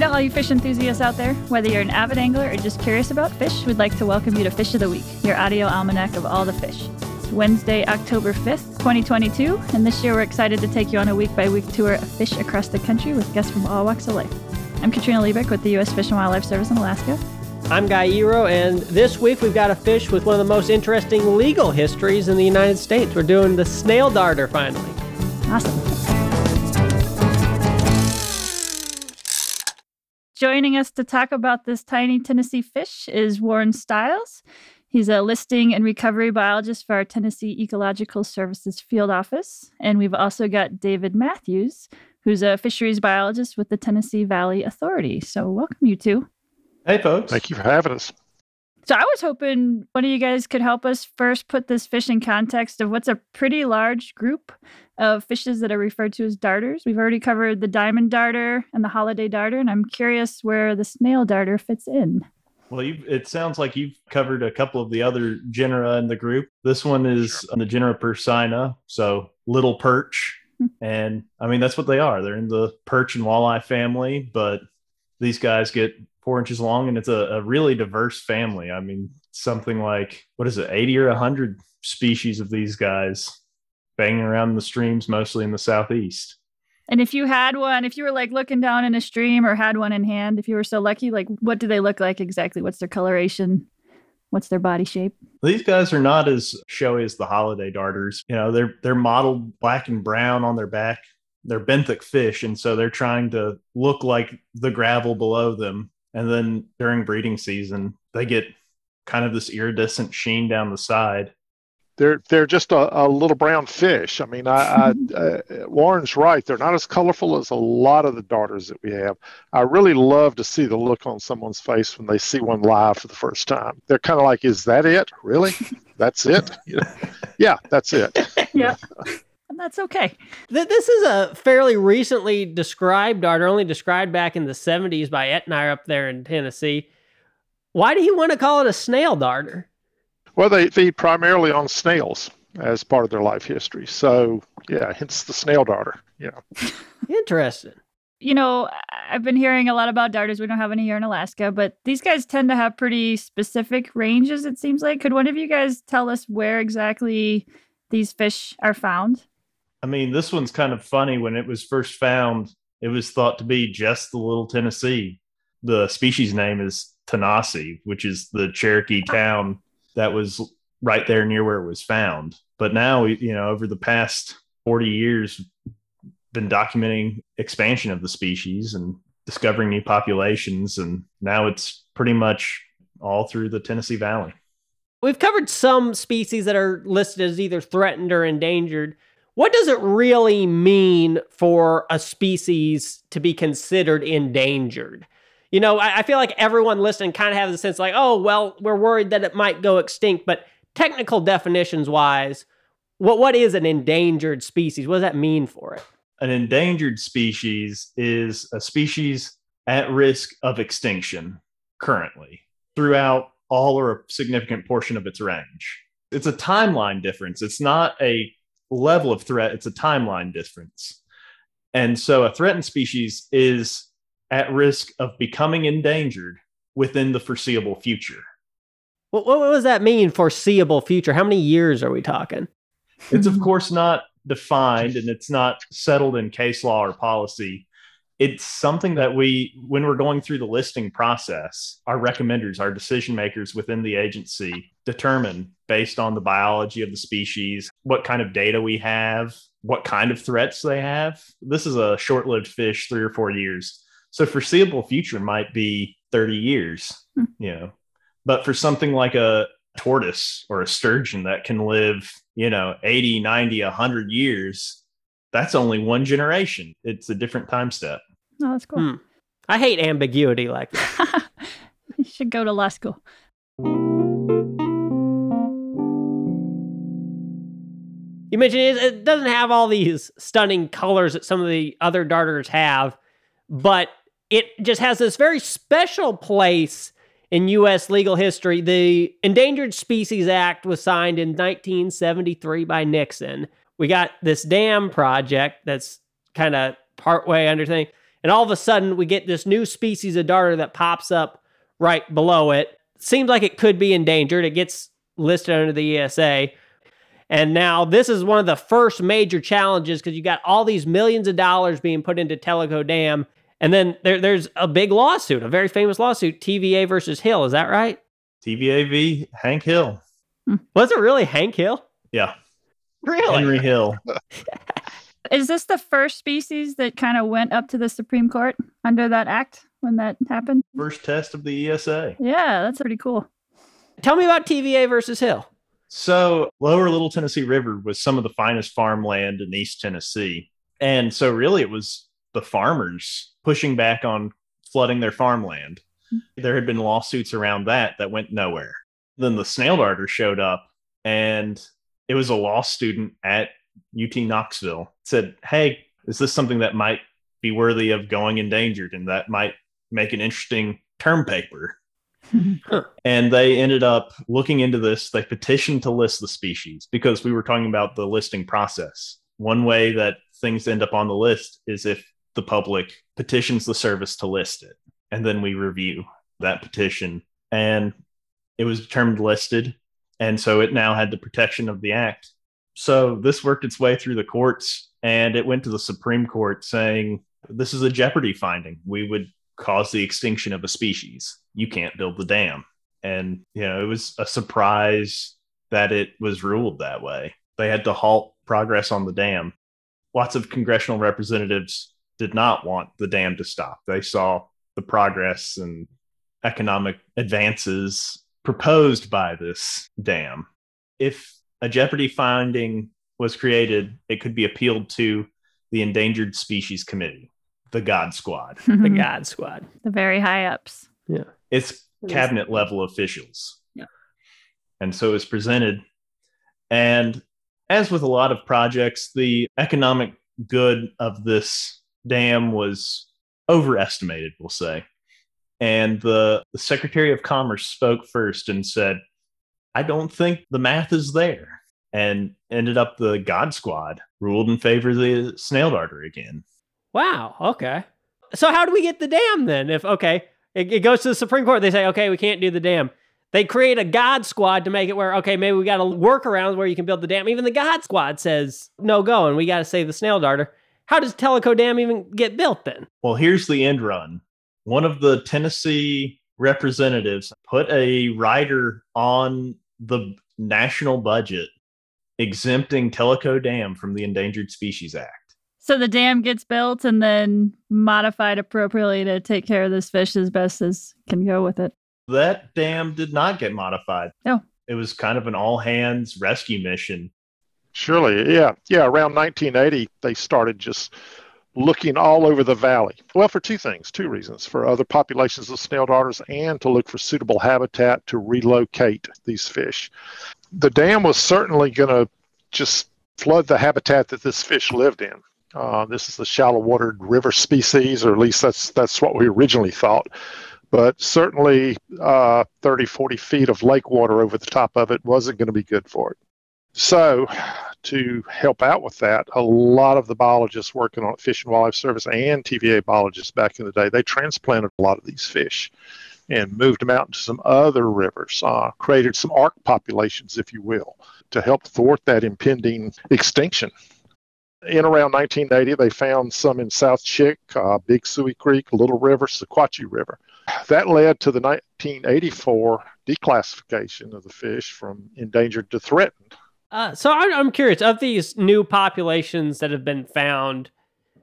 Hey to all you fish enthusiasts out there. Whether you're an avid angler or just curious about fish, we'd like to welcome you to Fish of the Week, your audio almanac of all the fish. It's Wednesday, October 5th, 2022, and this year we're excited to take you on a week by week tour of fish across the country with guests from all walks of life. I'm Katrina Liebich with the U.S. Fish and Wildlife Service in Alaska. I'm Guy Eroh, and this week we've got a fish with one of the most interesting legal histories in the United States. We're doing the snail darter finally. Awesome. Joining us to talk about this tiny Tennessee fish is Warren Stiles. He's a listing and recovery biologist for our Tennessee Ecological Services field office. And we've also got David Matthews, who's a fisheries biologist with the Tennessee Valley Authority. So, welcome, you two. Hey, folks. Thank you for having us. So, I was hoping one of you guys could help us first put this fish in context of what's a pretty large group of fishes that are referred to as darters. We've already covered the diamond darter and the holiday darter, and I'm curious where the snail darter fits in. Well, it sounds like you've covered a couple of the other genera in the group. This one is the genera Percina, so little perch. Hmm. and I mean, that's what they are. They're in the perch and walleye family, but these guys get four inches long and it's a, a really diverse family. I mean, something like, what is it, 80 or 100 species of these guys banging around the streams, mostly in the southeast. And if you had one, if you were like looking down in a stream or had one in hand, if you were so lucky, like what do they look like exactly? What's their coloration? What's their body shape? These guys are not as showy as the holiday darters. You know, they're they're mottled black and brown on their back. They're benthic fish, and so they're trying to look like the gravel below them. And then during breeding season, they get kind of this iridescent sheen down the side they're they're just a, a little brown fish. I mean, I, I uh, Warren's right. They're not as colorful as a lot of the darters that we have. I really love to see the look on someone's face when they see one live for the first time. They're kind of like, "Is that it? Really? That's it? yeah, that's it." yeah. And that's okay. This is a fairly recently described darter, only described back in the 70s by Etnier up there in Tennessee. Why do you want to call it a snail darter? Well, they feed primarily on snails as part of their life history. So, yeah, hence the snail darter. Yeah. Interesting. You know, I've been hearing a lot about darters. We don't have any here in Alaska, but these guys tend to have pretty specific ranges, it seems like. Could one of you guys tell us where exactly these fish are found? I mean, this one's kind of funny. When it was first found, it was thought to be just the little Tennessee. The species name is Tanasi, which is the Cherokee oh. town that was right there near where it was found. But now, you know, over the past 40 years, been documenting expansion of the species and discovering new populations. And now it's pretty much all through the Tennessee Valley. We've covered some species that are listed as either threatened or endangered. What does it really mean for a species to be considered endangered? You know, I, I feel like everyone listening kind of has a sense like, oh, well, we're worried that it might go extinct. But technical definitions wise, what what is an endangered species? What does that mean for it? An endangered species is a species at risk of extinction currently throughout all or a significant portion of its range. It's a timeline difference. It's not a level of threat, it's a timeline difference. And so a threatened species is at risk of becoming endangered within the foreseeable future. What, what does that mean, foreseeable future? How many years are we talking? It's, of course, not defined and it's not settled in case law or policy. It's something that we, when we're going through the listing process, our recommenders, our decision makers within the agency determine based on the biology of the species, what kind of data we have, what kind of threats they have. This is a short lived fish, three or four years so foreseeable future might be 30 years, hmm. you know. But for something like a tortoise or a sturgeon that can live, you know, 80, 90, 100 years, that's only one generation. It's a different time step. Oh, that's cool. Hmm. I hate ambiguity like that. you should go to law school. You mentioned it, it doesn't have all these stunning colors that some of the other darters have, but it just has this very special place in U.S. legal history. The Endangered Species Act was signed in 1973 by Nixon. We got this dam project that's kind of partway under thing. and all of a sudden we get this new species of darter that pops up right below it. Seems like it could be endangered. It gets listed under the ESA. And now this is one of the first major challenges because you got all these millions of dollars being put into Tellico Dam. And then there, there's a big lawsuit, a very famous lawsuit, TVA versus Hill. Is that right? TVA v. Hank Hill. Hmm. Was it really Hank Hill? Yeah. Really? Henry Hill. Is this the first species that kind of went up to the Supreme Court under that act when that happened? First test of the ESA. Yeah, that's pretty cool. Tell me about TVA versus Hill. So, Lower Little Tennessee River was some of the finest farmland in East Tennessee. And so, really, it was the farmers pushing back on flooding their farmland. Mm-hmm. There had been lawsuits around that that went nowhere. Then the snail darter showed up, and it was a law student at UT Knoxville said, Hey, is this something that might be worthy of going endangered and that might make an interesting term paper? And they ended up looking into this. They petitioned to list the species because we were talking about the listing process. One way that things end up on the list is if the public petitions the service to list it. And then we review that petition. And it was determined listed. And so it now had the protection of the act. So this worked its way through the courts and it went to the Supreme Court saying this is a jeopardy finding. We would cause the extinction of a species. You can't build the dam. And, you know, it was a surprise that it was ruled that way. They had to halt progress on the dam. Lots of congressional representatives did not want the dam to stop. They saw the progress and economic advances proposed by this dam. If a jeopardy finding was created, it could be appealed to the Endangered Species Committee, the God Squad. The mm-hmm. God Squad. The very high ups. Yeah. It's cabinet level officials. Yeah. And so it's presented. And as with a lot of projects, the economic good of this dam was overestimated, we'll say. And the, the Secretary of Commerce spoke first and said, I don't think the math is there. And ended up the God Squad ruled in favor of the snail darter again. Wow. Okay. So how do we get the dam then? If okay, it, it goes to the Supreme Court, they say okay, we can't do the dam. They create a God Squad to make it where okay, maybe we got to work around where you can build the dam. Even the God Squad says no go, and we got to save the snail darter. How does Tellico Dam even get built then? Well, here's the end run. One of the Tennessee representatives put a rider on the national budget exempting Tellico Dam from the Endangered Species Act. So the dam gets built and then modified appropriately to take care of this fish as best as can go with it. That dam did not get modified. No. It was kind of an all hands rescue mission. Surely, yeah, yeah. Around 1980, they started just looking all over the valley. Well, for two things, two reasons: for other populations of snail darters and to look for suitable habitat to relocate these fish. The dam was certainly going to just flood the habitat that this fish lived in. Uh, this is the shallow watered river species, or at least that's that's what we originally thought. But certainly, uh, 30, 40 feet of lake water over the top of it wasn't going to be good for it. So, to help out with that, a lot of the biologists working on Fish and Wildlife Service and TVA biologists back in the day, they transplanted a lot of these fish and moved them out into some other rivers, uh, created some ark populations, if you will, to help thwart that impending extinction. In around 1980, they found some in South Chick, uh, Big Sewee Creek, Little River, Sequatchie River. That led to the 1984 declassification of the fish from endangered to threatened. Uh, so I'm, I'm curious of these new populations that have been found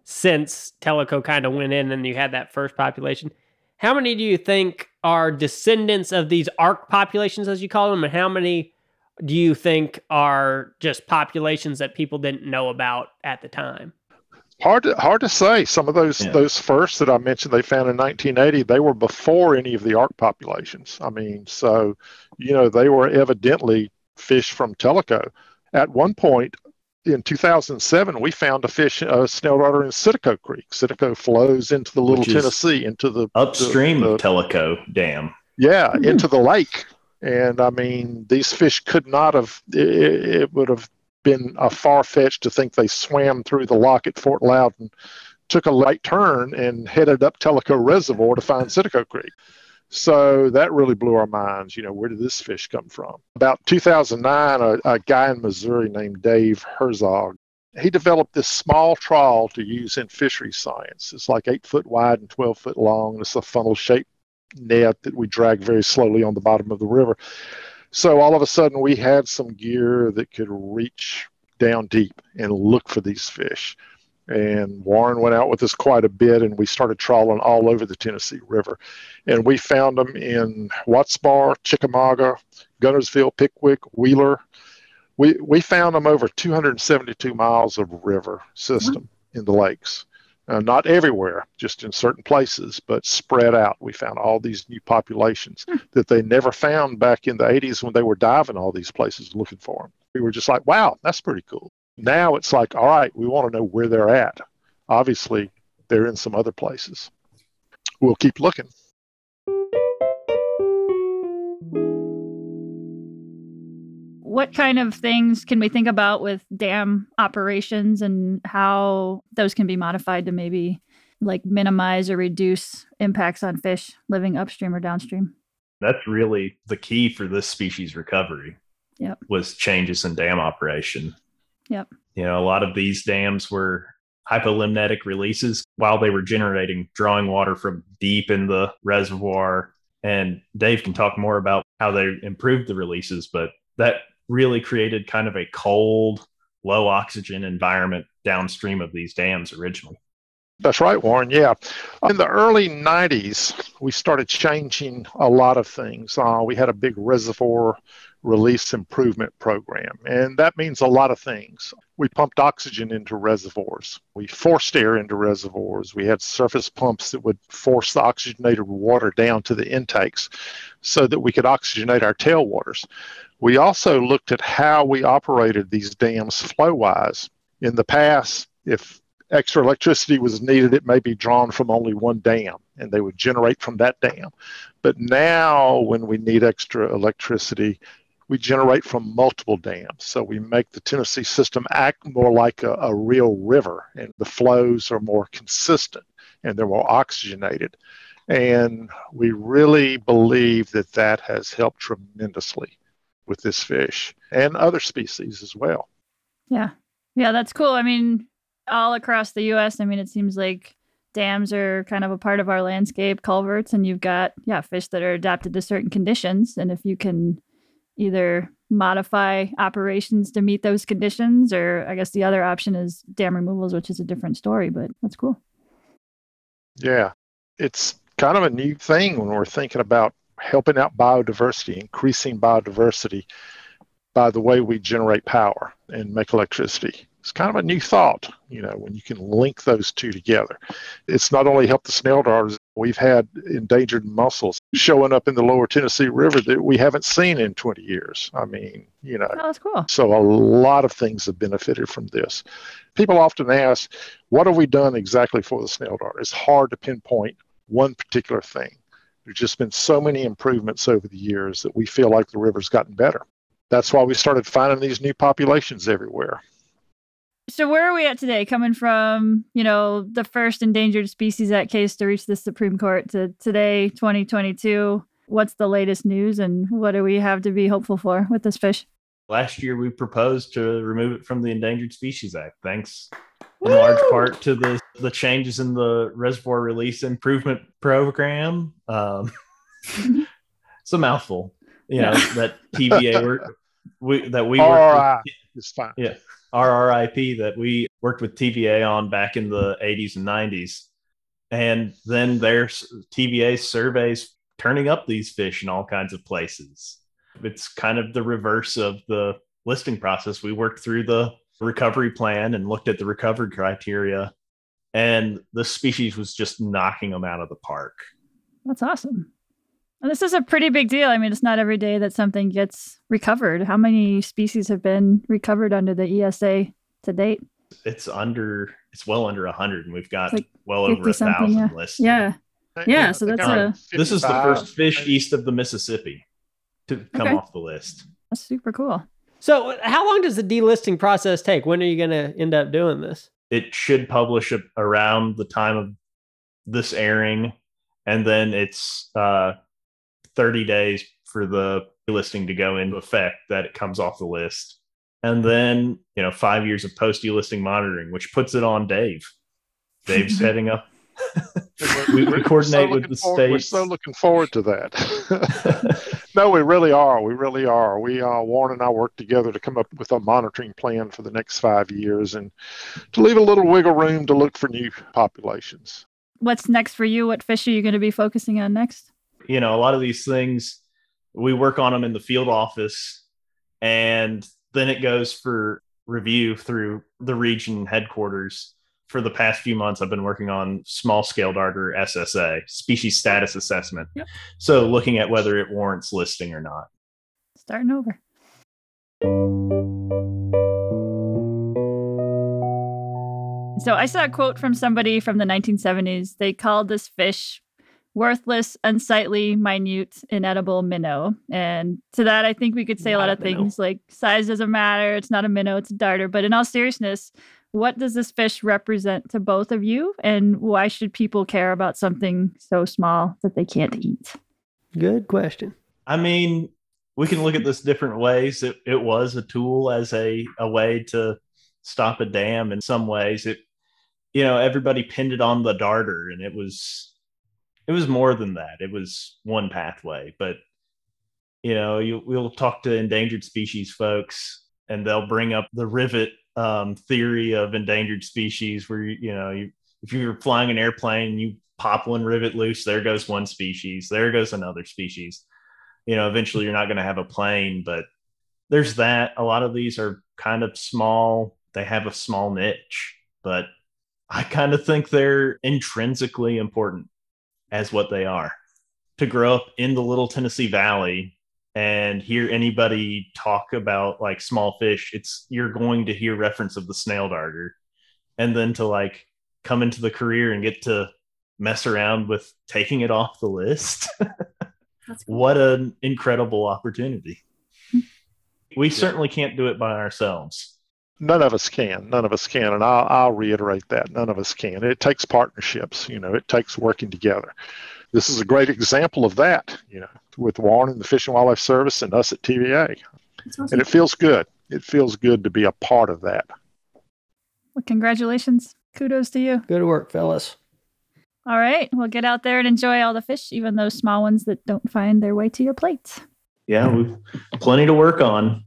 since Tellico kind of went in and you had that first population. How many do you think are descendants of these ark populations, as you call them, and how many do you think are just populations that people didn't know about at the time? Hard to hard to say. Some of those Yeah. those first that I mentioned they found in 1980, they were before any of the ark populations. I mean, so you know they were evidently fish from Tellico. At one point in 2007, we found a fish, a snail darter in Citico Creek. Citico flows into the Little Tennessee, into the Upstream the- of Tellico Dam. yeah, Hmm. into the lake. And I mean, these fish could not have, it, it would have been a far fetched to think they swam through the lock at Fort Loudoun took a light turn and headed up Tellico Reservoir to find Citico Creek. So that really blew our minds. You know, where did this fish come from? About 2009, a, a guy in Missouri named Dave Herzog, he developed this small trawl to use in fisheries science. It's like eight foot wide and 12 foot long. It's a funnel shaped net that we drag very slowly on the bottom of the river. So all of a sudden, we had some gear that could reach down deep and look for these fish. And Warren went out with us quite a bit, and we started trawling all over the Tennessee River. And we found them in Watts Bar, Chickamauga, Guntersville, Pickwick, Wheeler. We, we found them over 272 miles of river system in the lakes. Uh, not everywhere, just in certain places, but spread out. We found all these new populations mm. that they never found back in the 80s when they were diving all these places looking for them. We were just like, wow, that's pretty cool. Now it's like, all right, we want to know where they're at. Obviously, they're in some other places. We'll keep looking. What kind of things can we think about with dam operations and how those can be modified to maybe like minimize or reduce impacts on fish living upstream or downstream? That's really the key for this species recovery. Yep. Was changes in dam operation. Yep. You know, a lot of these dams were hypolimnetic releases while they were generating, drawing water from deep in the reservoir. And Dave can talk more about how they improved the releases, but that really created kind of a cold, low oxygen environment downstream of these dams originally. That's right, Warren. Yeah. In the early 90s, we started changing a lot of things. Uh, we had a big reservoir release improvement program, and that means a lot of things. We pumped oxygen into reservoirs, we forced air into reservoirs, we had surface pumps that would force the oxygenated water down to the intakes so that we could oxygenate our tailwaters. We also looked at how we operated these dams flow wise. In the past, if extra electricity was needed, it may be drawn from only one dam and they would generate from that dam. But now, when we need extra electricity, we generate from multiple dams. So we make the Tennessee system act more like a, a real river, and the flows are more consistent and they're more oxygenated. And we really believe that that has helped tremendously with this fish and other species as well. Yeah. Yeah, that's cool. I mean, all across the US. I mean, it seems like dams are kind of a part of our landscape, culverts, and you've got, yeah, fish that are adapted to certain conditions. And if you can either modify operations to meet those conditions, or I guess the other option is dam removals, which is a different story, but that's cool. Yeah. It's kind of a new thing when we're thinking about helping out biodiversity, increasing biodiversity by the way we generate power and make electricity it's kind of a new thought, you know, when you can link those two together. It's not only helped the snail we've had endangered mussels showing up in the lower Tennessee River that we haven't seen in 20 years. I mean, you know, oh, that's cool. So a lot of things have benefited from this. People often ask, what have we done exactly for the snail dart? It's hard to pinpoint one particular thing. There's just been so many improvements over the years that we feel like the river's gotten better. That's why we started finding these new populations everywhere. So where are we at today? Coming from, you know, the first Endangered Species Act case to reach the Supreme Court to today, 2022. What's the latest news and what do we have to be hopeful for with this fish? Last year we proposed to remove it from the Endangered Species Act. Thanks in large part to the the changes in the reservoir release improvement program. Um, it's a mouthful, you know, yeah. that TVA work we that we work. It's fine. Yeah RRIP that we worked with TVA on back in the 80s and 90s. And then there's TVA surveys turning up these fish in all kinds of places. It's kind of the reverse of the listing process. We worked through the recovery plan and looked at the recovery criteria, and the species was just knocking them out of the park. That's awesome. This is a pretty big deal. I mean, it's not every day that something gets recovered. How many species have been recovered under the ESA to date? It's under, it's well under 100, and we've got like well over a thousand yeah. lists. Yeah. Yeah. So that's a. This is the first fish east of the Mississippi to come okay. off the list. That's super cool. So, how long does the delisting process take? When are you going to end up doing this? it should publish around the time of this airing, and then it's uh, 30 days for the listing to go into effect that it comes off the list. And then, you know, five years of post delisting monitoring, which puts it on Dave. Dave's heading up we, we coordinate so with the forward, We're so looking forward to that. no, we really are. We really are. We, uh, Warren and I work together to come up with a monitoring plan for the next five years and to leave a little wiggle room to look for new populations. What's next for you? What fish are you going to be focusing on next? You know, a lot of these things, we work on them in the field office and then it goes for review through the region headquarters for the past few months, I've been working on small scale darter SSA, species status assessment. Yep. So looking at whether it warrants listing or not. Starting over. So I saw a quote from somebody from the 1970s. They called this fish worthless, unsightly, minute, inedible minnow. And to that, I think we could say not a lot of minnow. things like size doesn't matter. It's not a minnow, it's a darter. But in all seriousness, what does this fish represent to both of you? And why should people care about something so small that they can't eat? Good question. I mean, we can look at this different ways. It, it was a tool as a, a way to stop a dam in some ways. It, you know, everybody pinned it on the darter and it was, it was more than that. It was one pathway, but you know, you, we'll talk to endangered species folks and they'll bring up the rivet um, theory of endangered species where you, know you, if you're flying an airplane and you pop one rivet loose there goes one species there goes another species. You know eventually you're not going to have a plane but there's that. A lot of these are kind of small they have a small niche but i kind of think they're intrinsically important as what they are to grow up in the little tennessee valley and hear anybody talk about like small fish, it's you're going to hear reference of the snail darter. And then to like come into the career and get to mess around with taking it off the list. cool. What an incredible opportunity. Hmm. we yeah. certainly can't do it by ourselves. None of us can. None of us can. And I'll, I'll reiterate that. None of us can. It takes partnerships, you know, it takes working together this is a great example of that, you know, with Warren and the Fish and Wildlife Service and us at TVA. Awesome. And it feels good. It feels good to be a part of that. Well, congratulations. Kudos to you. Good work, fellas. All right. Well, get out there and enjoy all the fish, even those small ones that don't find their way to your plate. Yeah, we've plenty to work on.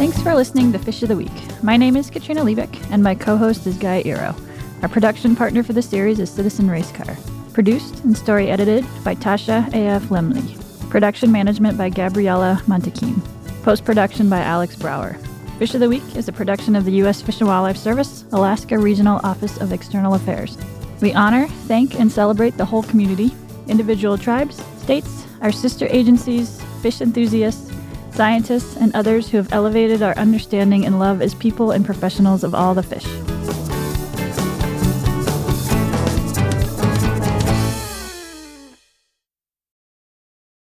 Thanks for listening to Fish of the Week. My name is Katrina Liebich, and my co host is Guy Eroh. Our production partner for the series is Citizen Racecar. Produced and story edited by Tasha A.F. Lemley. Production management by Gabriella Montequin. Post production by Alex Brower. Fish of the Week is a production of the U.S. Fish and Wildlife Service, Alaska Regional Office of External Affairs. We honor, thank, and celebrate the whole community, individual tribes, states, our sister agencies, fish enthusiasts, scientists, and others who have elevated our understanding and love as people and professionals of all the fish.